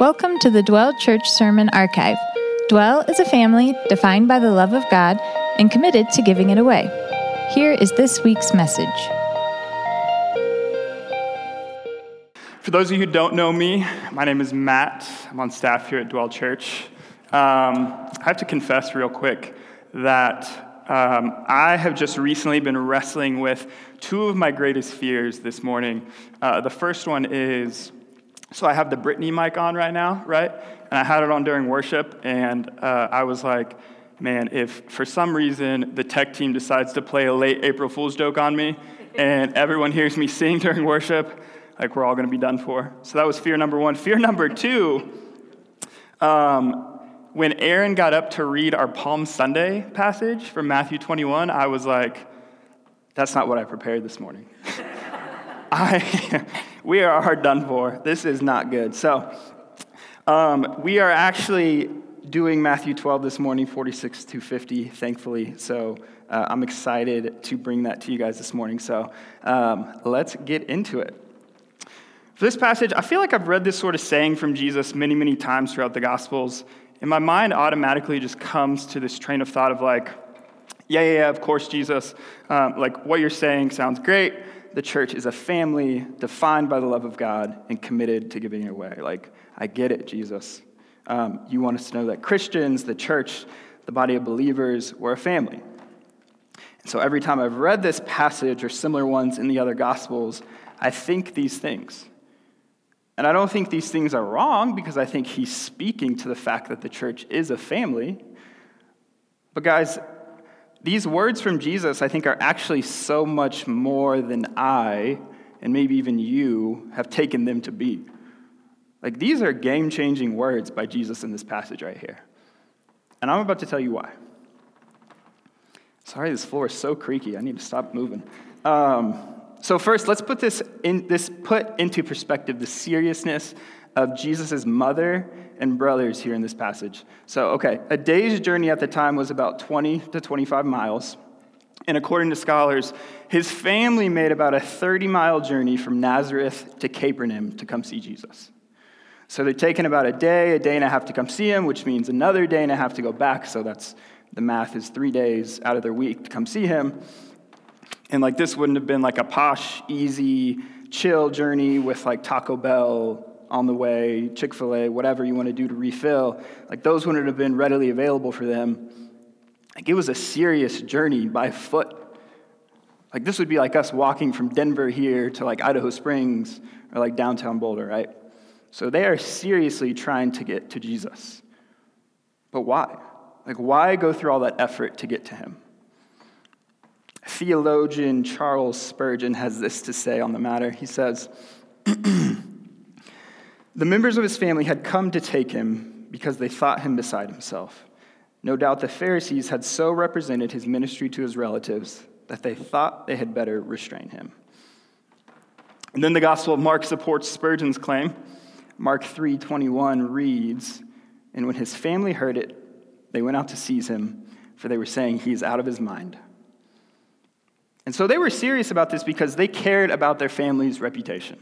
Welcome to the Dwell Church Sermon Archive. Dwell is a family defined by the love of God and committed to giving it away. Here is this week's message. For those of you who don't know me, my name is Matt. I'm on staff here at Dwell Church. Um, I have to confess real quick that um, I have just recently been wrestling with two of my greatest fears this morning. Uh, the first one is so I have the Britney mic on right now, right? And I had it on during worship, and uh, I was like, man, if for some reason the tech team decides to play a late April Fool's joke on me, and everyone hears me sing during worship, like we're all going to be done for. So that was fear number one. Fear number two, um, when Aaron got up to read our Palm Sunday passage from Matthew 21, I was like, that's not what I prepared this morning. I, we are done for. This is not good. So, um, we are actually doing Matthew 12 this morning, 46 to 50, thankfully. So, uh, I'm excited to bring that to you guys this morning. So, um, let's get into it. For this passage, I feel like I've read this sort of saying from Jesus many, many times throughout the Gospels. And my mind automatically just comes to this train of thought of like, yeah, yeah, yeah, of course, Jesus. Um, like, what you're saying sounds great the church is a family defined by the love of God and committed to giving it away. Like, I get it, Jesus. Um, you want us to know that Christians, the church, the body of believers, we're a family. And so every time I've read this passage or similar ones in the other Gospels, I think these things. And I don't think these things are wrong because I think he's speaking to the fact that the church is a family. But, guys, these words from Jesus, I think, are actually so much more than I, and maybe even you, have taken them to be. Like, these are game changing words by Jesus in this passage right here. And I'm about to tell you why. Sorry, this floor is so creaky. I need to stop moving. Um, so first, let's put this in this put into perspective the seriousness of Jesus' mother and brothers here in this passage. So, okay, a day's journey at the time was about 20 to 25 miles. And according to scholars, his family made about a 30 mile journey from Nazareth to Capernaum to come see Jesus. So they're taking about a day, a day and a half to come see him, which means another day and a half to go back. So that's the math is three days out of their week to come see him. And like this wouldn't have been like a posh, easy, chill journey with like Taco Bell on the way, Chick fil A, whatever you want to do to refill, like those wouldn't have been readily available for them. Like it was a serious journey by foot. Like this would be like us walking from Denver here to like Idaho Springs or like downtown Boulder, right? So they are seriously trying to get to Jesus. But why? Like, why go through all that effort to get to him? Theologian Charles Spurgeon has this to say on the matter. He says, The members of his family had come to take him because they thought him beside himself. No doubt the Pharisees had so represented his ministry to his relatives that they thought they had better restrain him. And then the Gospel of Mark supports Spurgeon's claim. Mark 3:21 reads, "And when his family heard it, they went out to seize him, for they were saying he is out of his mind." And so they were serious about this because they cared about their family's reputation.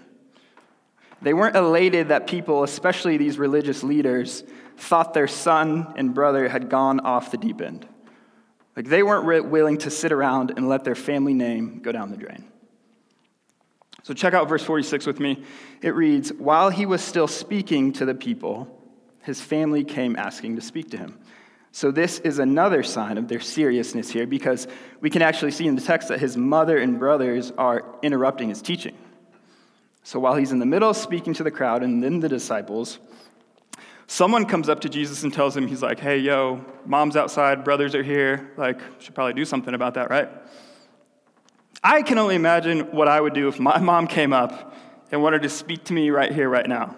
They weren't elated that people, especially these religious leaders, thought their son and brother had gone off the deep end. Like they weren't willing to sit around and let their family name go down the drain. So check out verse 46 with me. It reads While he was still speaking to the people, his family came asking to speak to him. So, this is another sign of their seriousness here because we can actually see in the text that his mother and brothers are interrupting his teaching. So while he's in the middle speaking to the crowd and then the disciples, someone comes up to Jesus and tells him, he's like, hey, yo, mom's outside, brothers are here. Like, should probably do something about that, right? I can only imagine what I would do if my mom came up and wanted to speak to me right here, right now.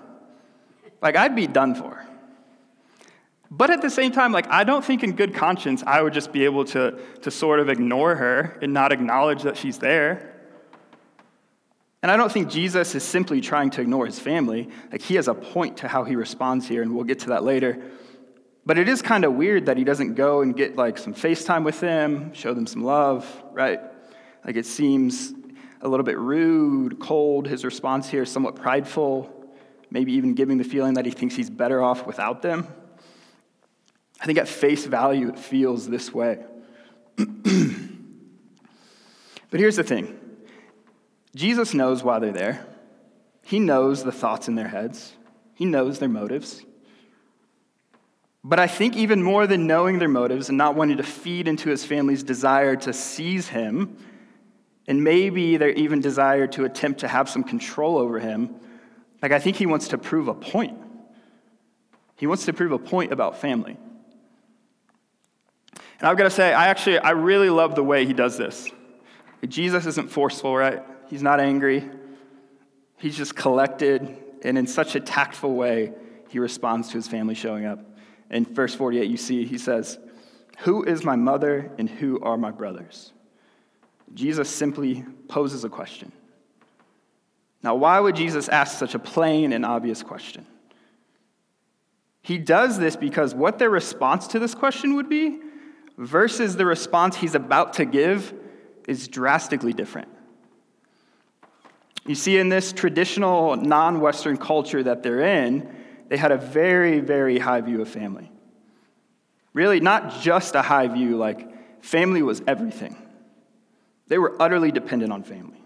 Like, I'd be done for. But at the same time, like, I don't think in good conscience I would just be able to, to sort of ignore her and not acknowledge that she's there. And I don't think Jesus is simply trying to ignore his family. Like, he has a point to how he responds here, and we'll get to that later. But it is kind of weird that he doesn't go and get like some FaceTime with them, show them some love, right? Like, it seems a little bit rude, cold. His response here is somewhat prideful, maybe even giving the feeling that he thinks he's better off without them. I think at face value, it feels this way. but here's the thing Jesus knows why they're there, He knows the thoughts in their heads, He knows their motives. But I think even more than knowing their motives and not wanting to feed into his family's desire to seize him, and maybe their even desire to attempt to have some control over him, like I think he wants to prove a point. He wants to prove a point about family. And I've got to say, I actually, I really love the way he does this. Jesus isn't forceful, right? He's not angry. He's just collected, and in such a tactful way, he responds to his family showing up. In verse 48, you see, he says, Who is my mother and who are my brothers? Jesus simply poses a question. Now, why would Jesus ask such a plain and obvious question? He does this because what their response to this question would be versus the response he's about to give is drastically different. You see, in this traditional non Western culture that they're in, they had a very, very high view of family. Really, not just a high view, like family was everything. They were utterly dependent on family.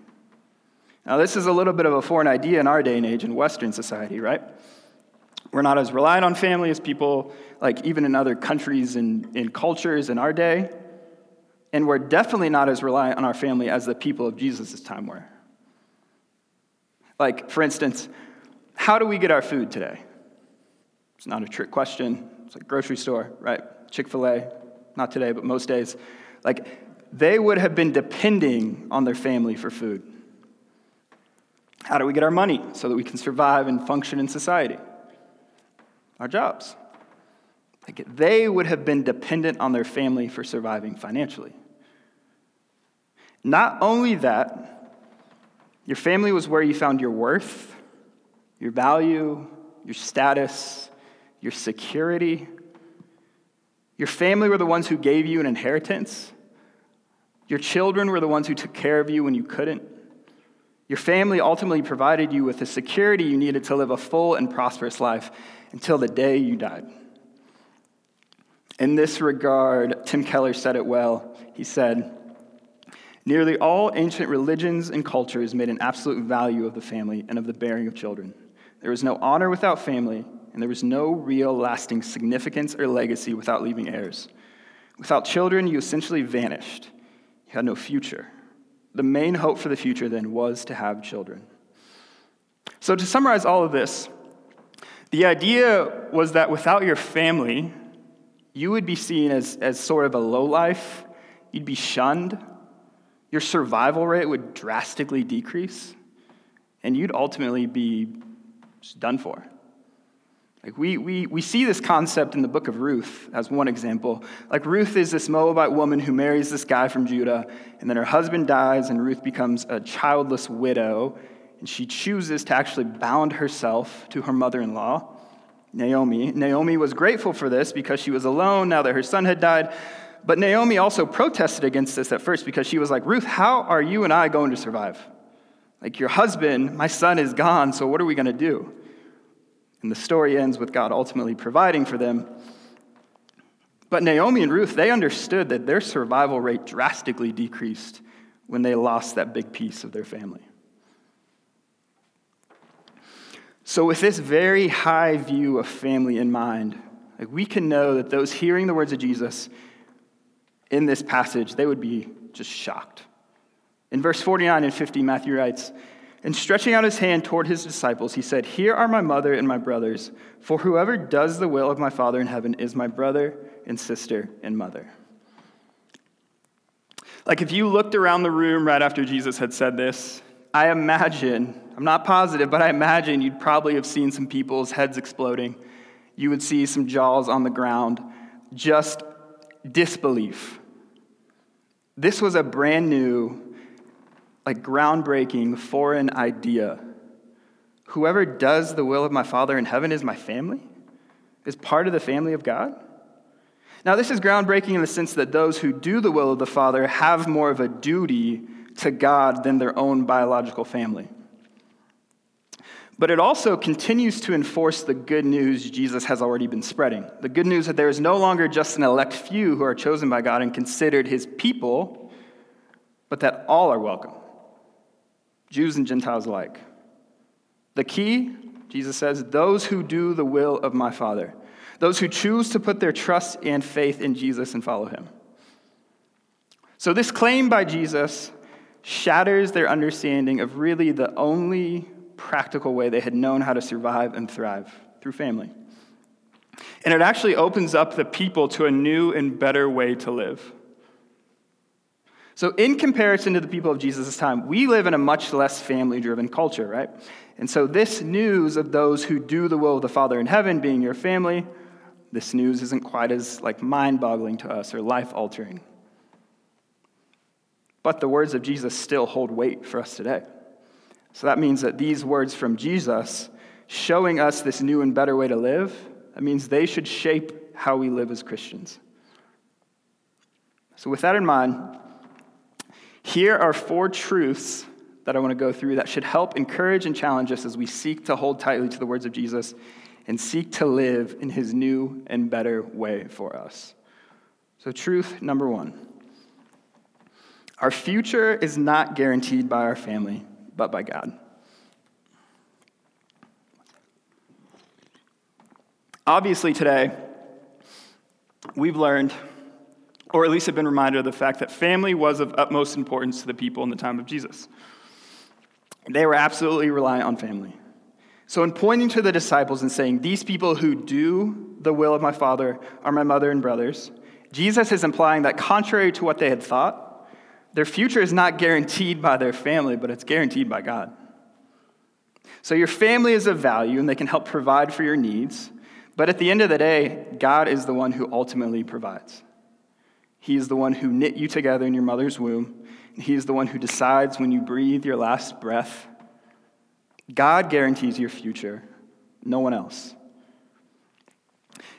Now, this is a little bit of a foreign idea in our day and age in Western society, right? We're not as reliant on family as people, like even in other countries and in cultures in our day. And we're definitely not as reliant on our family as the people of Jesus' time were. Like, for instance, how do we get our food today? It's not a trick question. It's like grocery store, right? Chick fil A, not today, but most days. Like, they would have been depending on their family for food. How do we get our money so that we can survive and function in society? Our jobs. Like they would have been dependent on their family for surviving financially. Not only that, your family was where you found your worth, your value, your status, your security. Your family were the ones who gave you an inheritance. Your children were the ones who took care of you when you couldn't. Your family ultimately provided you with the security you needed to live a full and prosperous life until the day you died. In this regard, Tim Keller said it well. He said, Nearly all ancient religions and cultures made an absolute value of the family and of the bearing of children. There was no honor without family, and there was no real lasting significance or legacy without leaving heirs. Without children, you essentially vanished. You had no future. The main hope for the future then was to have children. So, to summarize all of this, the idea was that without your family, you would be seen as, as sort of a lowlife. You'd be shunned. Your survival rate would drastically decrease. And you'd ultimately be done for. Like we, we, we see this concept in the book of Ruth as one example. Like Ruth is this Moabite woman who marries this guy from Judah, and then her husband dies, and Ruth becomes a childless widow, and she chooses to actually bound herself to her mother in law, Naomi. Naomi was grateful for this because she was alone now that her son had died. But Naomi also protested against this at first because she was like, Ruth, how are you and I going to survive? Like, your husband, my son is gone, so what are we going to do? And the story ends with God ultimately providing for them. But Naomi and Ruth, they understood that their survival rate drastically decreased when they lost that big piece of their family. So, with this very high view of family in mind, like we can know that those hearing the words of Jesus in this passage, they would be just shocked. In verse 49 and 50, Matthew writes, and stretching out his hand toward his disciples, he said, Here are my mother and my brothers, for whoever does the will of my Father in heaven is my brother and sister and mother. Like if you looked around the room right after Jesus had said this, I imagine, I'm not positive, but I imagine you'd probably have seen some people's heads exploding. You would see some jaws on the ground, just disbelief. This was a brand new like groundbreaking foreign idea. Whoever does the will of my Father in heaven is my family, is part of the family of God. Now, this is groundbreaking in the sense that those who do the will of the Father have more of a duty to God than their own biological family. But it also continues to enforce the good news Jesus has already been spreading. The good news that there is no longer just an elect few who are chosen by God and considered his people, but that all are welcome, Jews and Gentiles alike. The key, Jesus says, those who do the will of my Father, those who choose to put their trust and faith in Jesus and follow him. So, this claim by Jesus shatters their understanding of really the only practical way they had known how to survive and thrive through family. And it actually opens up the people to a new and better way to live. So, in comparison to the people of Jesus' time, we live in a much less family driven culture, right? And so, this news of those who do the will of the Father in heaven being your family, this news isn't quite as like mind boggling to us or life altering. But the words of Jesus still hold weight for us today. So that means that these words from Jesus, showing us this new and better way to live, that means they should shape how we live as Christians. So, with that in mind, here are four truths that I want to go through that should help encourage and challenge us as we seek to hold tightly to the words of Jesus and seek to live in his new and better way for us. So, truth number one our future is not guaranteed by our family, but by God. Obviously, today, we've learned, or at least have been reminded of the fact that family was of utmost importance to the people in the time of Jesus. They were absolutely reliant on family. So, in pointing to the disciples and saying, These people who do the will of my Father are my mother and brothers, Jesus is implying that contrary to what they had thought, their future is not guaranteed by their family, but it's guaranteed by God. So your family is of value and they can help provide for your needs. But at the end of the day, God is the one who ultimately provides. He is the one who knit you together in your mother's womb. He is the one who decides when you breathe your last breath. God guarantees your future, no one else.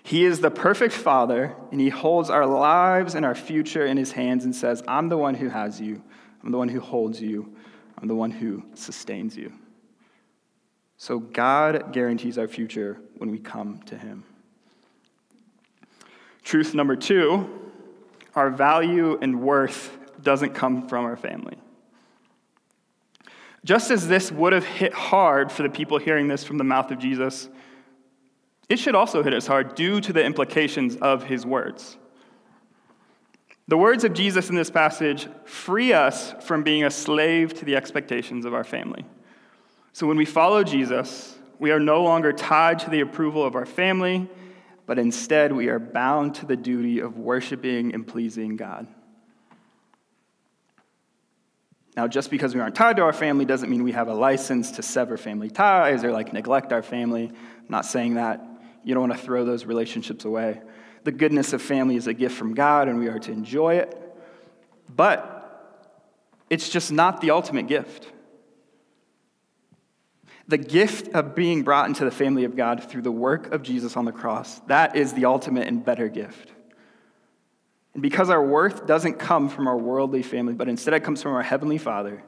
He is the perfect Father, and He holds our lives and our future in His hands and says, I'm the one who has you, I'm the one who holds you, I'm the one who sustains you. So God guarantees our future when we come to Him. Truth number two our value and worth doesn't come from our family. Just as this would have hit hard for the people hearing this from the mouth of Jesus, it should also hit us hard due to the implications of his words. The words of Jesus in this passage free us from being a slave to the expectations of our family. So when we follow Jesus, we are no longer tied to the approval of our family, but instead we are bound to the duty of worshiping and pleasing God. Now, just because we aren't tied to our family doesn't mean we have a license to sever family ties or like neglect our family. I'm not saying that. You don't want to throw those relationships away. The goodness of family is a gift from God, and we are to enjoy it. But it's just not the ultimate gift. The gift of being brought into the family of God through the work of Jesus on the cross, that is the ultimate and better gift. And because our worth doesn't come from our worldly family, but instead it comes from our Heavenly Father,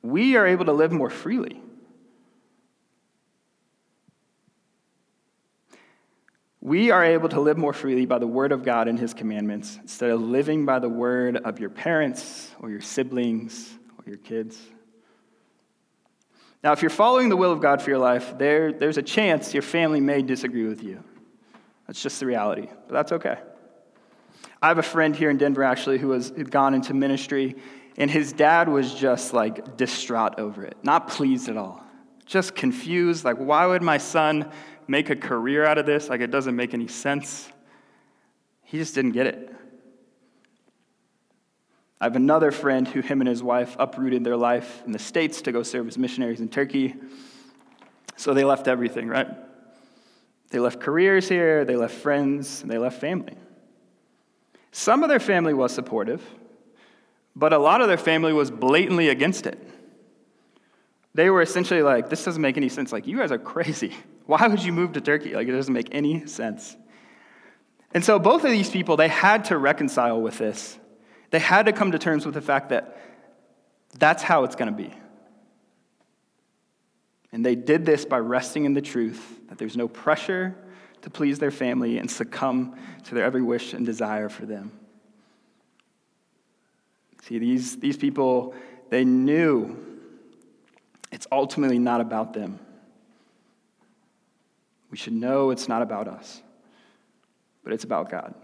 we are able to live more freely. We are able to live more freely by the word of God and his commandments instead of living by the word of your parents or your siblings or your kids. Now, if you're following the will of God for your life, there, there's a chance your family may disagree with you. That's just the reality, but that's okay. I have a friend here in Denver actually who has gone into ministry, and his dad was just like distraught over it, not pleased at all, just confused. Like, why would my son make a career out of this. Like, it doesn't make any sense. He just didn't get it. I have another friend who, him and his wife, uprooted their life in the States to go serve as missionaries in Turkey. So they left everything, right? They left careers here, they left friends, and they left family. Some of their family was supportive, but a lot of their family was blatantly against it. They were essentially like, this doesn't make any sense. Like, you guys are crazy. Why would you move to Turkey? Like, it doesn't make any sense. And so, both of these people, they had to reconcile with this. They had to come to terms with the fact that that's how it's going to be. And they did this by resting in the truth that there's no pressure to please their family and succumb to their every wish and desire for them. See, these, these people, they knew it's ultimately not about them. We should know it's not about us, but it's about God.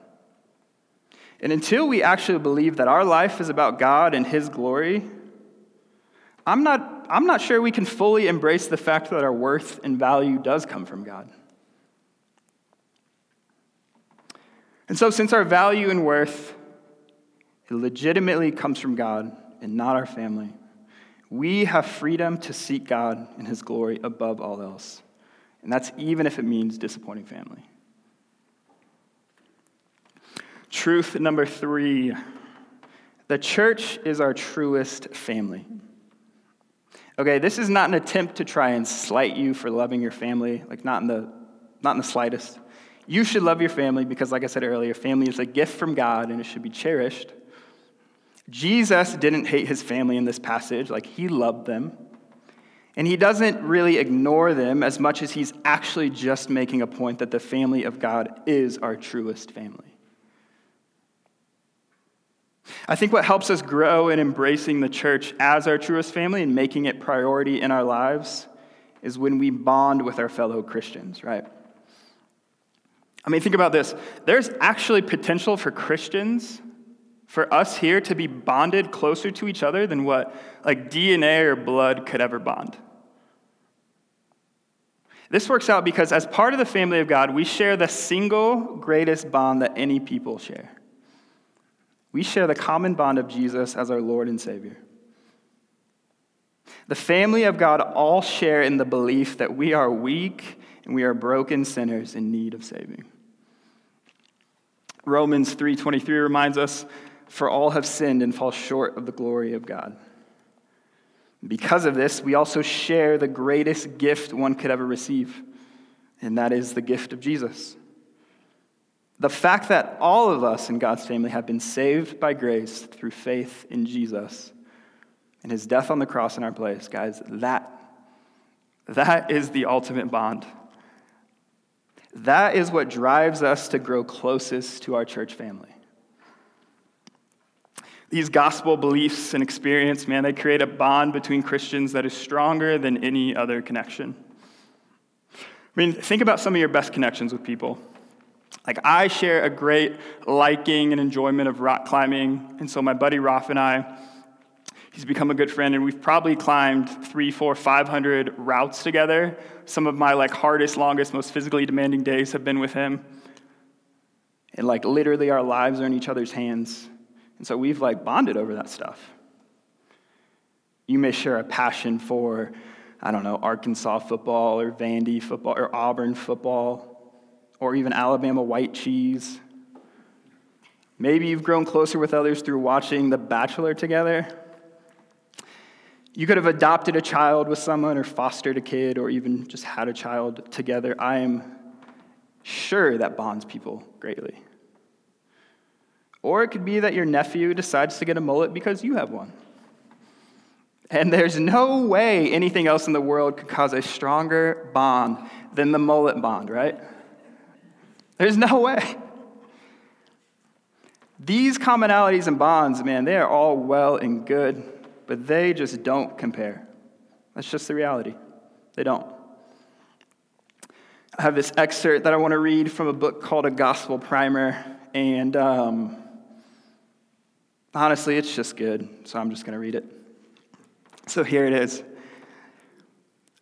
And until we actually believe that our life is about God and His glory, I'm not, I'm not sure we can fully embrace the fact that our worth and value does come from God. And so, since our value and worth it legitimately comes from God and not our family, we have freedom to seek God and His glory above all else. And that's even if it means disappointing family. Truth number three the church is our truest family. Okay, this is not an attempt to try and slight you for loving your family, like not in the, not in the slightest. You should love your family because, like I said earlier, family is a gift from God and it should be cherished. Jesus didn't hate his family in this passage, like he loved them. And he doesn't really ignore them as much as he's actually just making a point that the family of God is our truest family. I think what helps us grow in embracing the church as our truest family and making it priority in our lives is when we bond with our fellow Christians, right? I mean, think about this. There's actually potential for Christians, for us here to be bonded closer to each other than what like DNA or blood could ever bond. This works out because as part of the family of God, we share the single greatest bond that any people share. We share the common bond of Jesus as our Lord and Savior. The family of God all share in the belief that we are weak and we are broken sinners in need of saving. Romans 3:23 reminds us for all have sinned and fall short of the glory of God. Because of this, we also share the greatest gift one could ever receive, and that is the gift of Jesus. The fact that all of us in God's family have been saved by grace through faith in Jesus and his death on the cross in our place, guys, that, that is the ultimate bond. That is what drives us to grow closest to our church family. These gospel beliefs and experience, man, they create a bond between Christians that is stronger than any other connection. I mean, think about some of your best connections with people. Like, I share a great liking and enjoyment of rock climbing. And so, my buddy Roth and I, he's become a good friend, and we've probably climbed three, four, 500 routes together. Some of my like hardest, longest, most physically demanding days have been with him. And like literally our lives are in each other's hands. And so we've like bonded over that stuff. You may share a passion for, I don't know, Arkansas football or Vandy football or Auburn football or even Alabama white cheese. Maybe you've grown closer with others through watching The Bachelor together. You could have adopted a child with someone, or fostered a kid, or even just had a child together. I am sure that bonds people greatly. Or it could be that your nephew decides to get a mullet because you have one. And there's no way anything else in the world could cause a stronger bond than the mullet bond, right? There's no way. These commonalities and bonds, man, they are all well and good, but they just don't compare. That's just the reality. They don't. I have this excerpt that I want to read from a book called A Gospel Primer, and um, honestly, it's just good, so I'm just going to read it. So here it is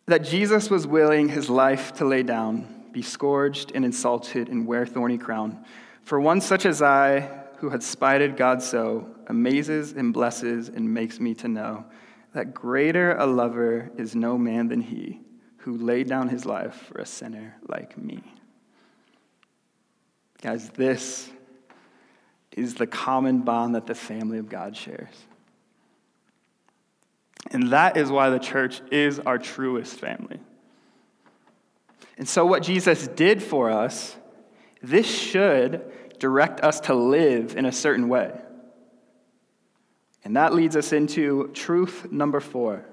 that Jesus was willing his life to lay down be scourged and insulted and wear thorny crown. For one such as I, who had spited God so, amazes and blesses and makes me to know that greater a lover is no man than he who laid down his life for a sinner like me. Guys, this is the common bond that the family of God shares. And that is why the church is our truest family. And so, what Jesus did for us, this should direct us to live in a certain way. And that leads us into truth number four.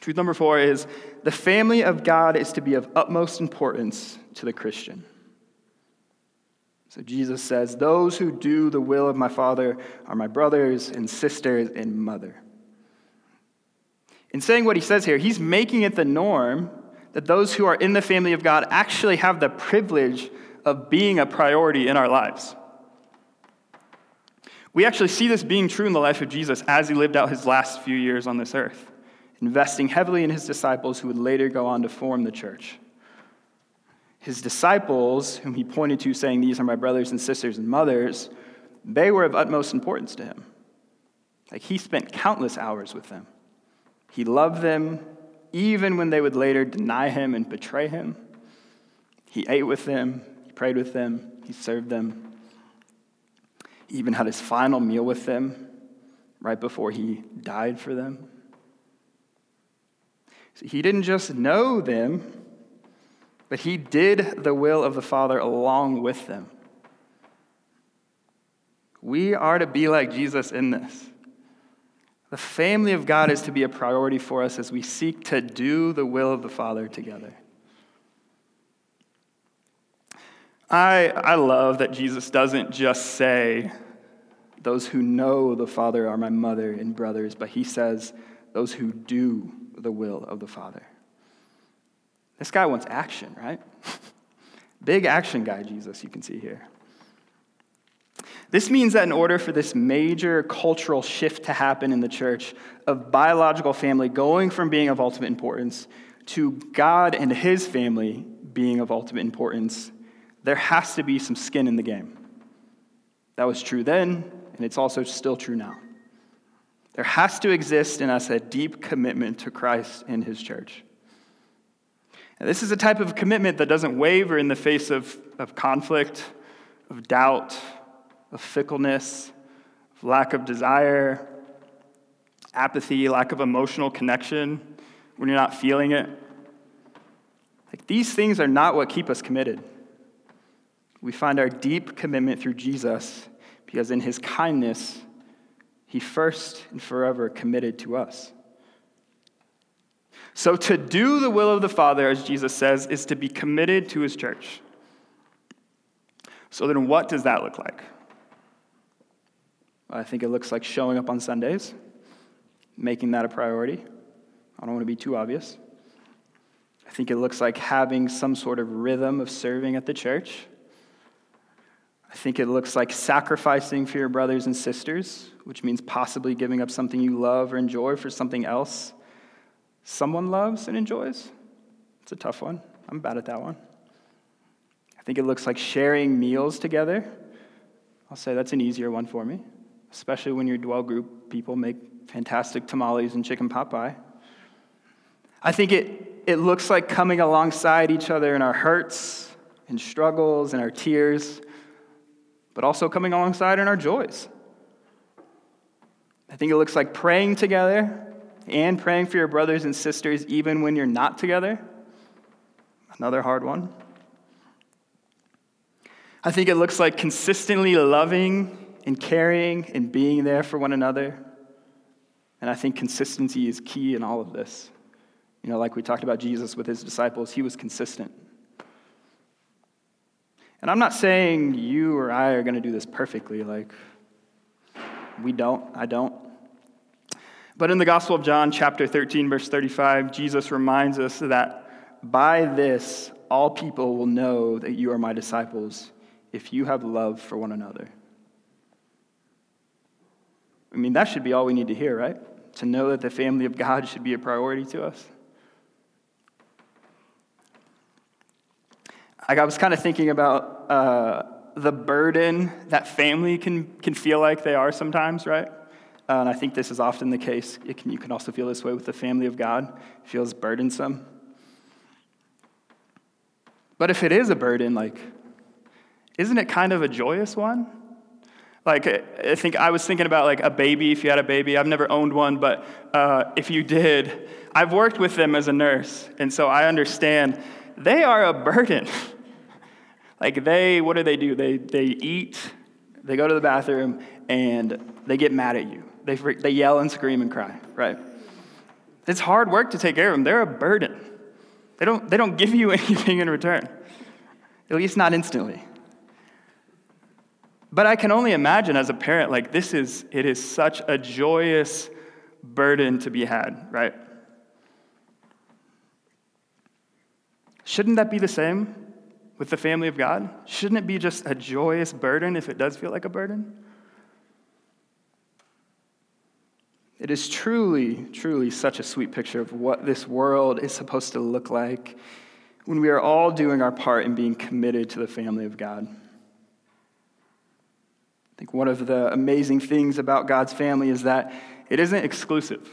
Truth number four is the family of God is to be of utmost importance to the Christian. So Jesus says, Those who do the will of my Father are my brothers and sisters and mother. In saying what he says here, he's making it the norm that those who are in the family of God actually have the privilege of being a priority in our lives. We actually see this being true in the life of Jesus as he lived out his last few years on this earth, investing heavily in his disciples who would later go on to form the church. His disciples, whom he pointed to, saying, These are my brothers and sisters and mothers, they were of utmost importance to him. Like he spent countless hours with them. He loved them even when they would later deny him and betray him. He ate with them, he prayed with them, he served them He even had his final meal with them right before he died for them. So he didn't just know them, but he did the will of the Father along with them. We are to be like Jesus in this. The family of God is to be a priority for us as we seek to do the will of the Father together. I, I love that Jesus doesn't just say, Those who know the Father are my mother and brothers, but he says, Those who do the will of the Father. This guy wants action, right? Big action guy, Jesus, you can see here. This means that in order for this major cultural shift to happen in the church of biological family going from being of ultimate importance to God and his family being of ultimate importance, there has to be some skin in the game. That was true then, and it's also still true now. There has to exist in us a deep commitment to Christ and his church. And this is a type of commitment that doesn't waver in the face of, of conflict, of doubt, of fickleness, of lack of desire, apathy, lack of emotional connection when you're not feeling it. Like these things are not what keep us committed. We find our deep commitment through Jesus because in his kindness, he first and forever committed to us. So, to do the will of the Father, as Jesus says, is to be committed to his church. So, then what does that look like? I think it looks like showing up on Sundays, making that a priority. I don't want to be too obvious. I think it looks like having some sort of rhythm of serving at the church. I think it looks like sacrificing for your brothers and sisters, which means possibly giving up something you love or enjoy for something else someone loves and enjoys. It's a tough one. I'm bad at that one. I think it looks like sharing meals together. I'll say that's an easier one for me, especially when your dwell group people make fantastic tamales and chicken pot pie. I think it, it looks like coming alongside each other in our hurts and struggles and our tears but also coming alongside in our joys. I think it looks like praying together and praying for your brothers and sisters even when you're not together. Another hard one. I think it looks like consistently loving and caring and being there for one another. And I think consistency is key in all of this. You know, like we talked about Jesus with his disciples, he was consistent. And I'm not saying you or I are going to do this perfectly. Like, we don't. I don't. But in the Gospel of John, chapter 13, verse 35, Jesus reminds us that by this all people will know that you are my disciples if you have love for one another. I mean, that should be all we need to hear, right? To know that the family of God should be a priority to us. Like I was kind of thinking about uh, the burden that family can, can feel like they are sometimes, right? Uh, and I think this is often the case. Can, you can also feel this way with the family of God. It feels burdensome. But if it is a burden, like, isn't it kind of a joyous one? Like, I think I was thinking about like a baby, if you had a baby. I've never owned one, but uh, if you did, I've worked with them as a nurse, and so I understand they are a burden. Like they, what do they do? They, they eat, they go to the bathroom, and they get mad at you. They, they yell and scream and cry, right? It's hard work to take care of them. They're a burden. They don't, they don't give you anything in return, at least not instantly. But I can only imagine as a parent, like this is, it is such a joyous burden to be had, right? Shouldn't that be the same with the family of God? Shouldn't it be just a joyous burden if it does feel like a burden? It is truly, truly such a sweet picture of what this world is supposed to look like when we are all doing our part in being committed to the family of God. I think one of the amazing things about God's family is that it isn't exclusive.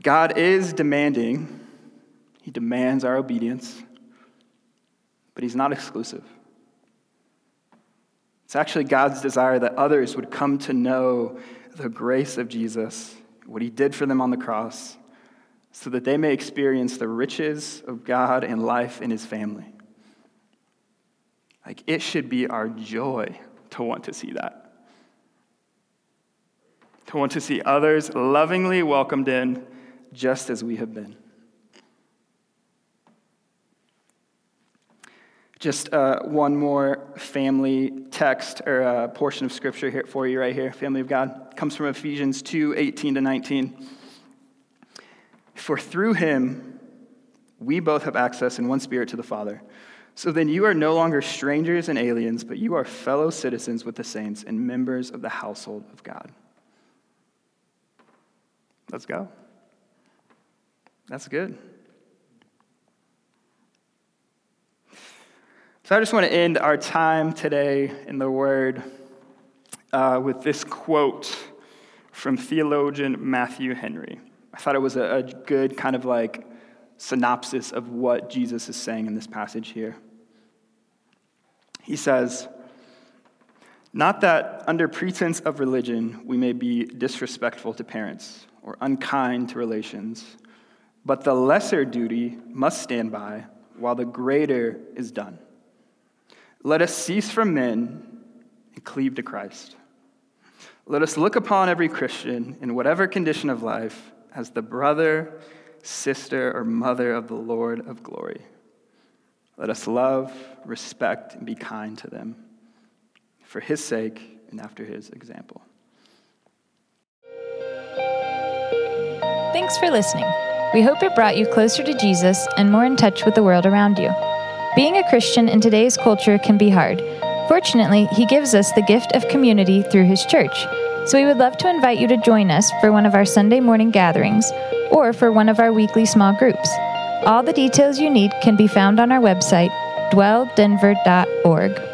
God is demanding, He demands our obedience, but He's not exclusive. It's actually God's desire that others would come to know the grace of Jesus, what He did for them on the cross, so that they may experience the riches of God and life in His family. Like, it should be our joy to want to see that. To want to see others lovingly welcomed in just as we have been. Just uh, one more family text or uh, portion of scripture here for you right here. Family of God it comes from Ephesians 2 18 to 19. For through him, we both have access in one spirit to the Father. So then you are no longer strangers and aliens, but you are fellow citizens with the saints and members of the household of God. Let's go. That's good. So I just want to end our time today in the Word uh, with this quote from theologian Matthew Henry. I thought it was a, a good kind of like synopsis of what Jesus is saying in this passage here. He says, Not that under pretense of religion we may be disrespectful to parents or unkind to relations, but the lesser duty must stand by while the greater is done. Let us cease from men and cleave to Christ. Let us look upon every Christian in whatever condition of life as the brother sister, or mother of the Lord of glory. Let us love, respect, and be kind to them for his sake and after his example. Thanks for listening. We hope it brought you closer to Jesus and more in touch with the world around you. Being a Christian in today's culture can be hard. Fortunately, he gives us the gift of community through his church. So we would love to invite you to join us for one of our Sunday morning gatherings or for one of our weekly small groups. All the details you need can be found on our website, dwelldenver.org.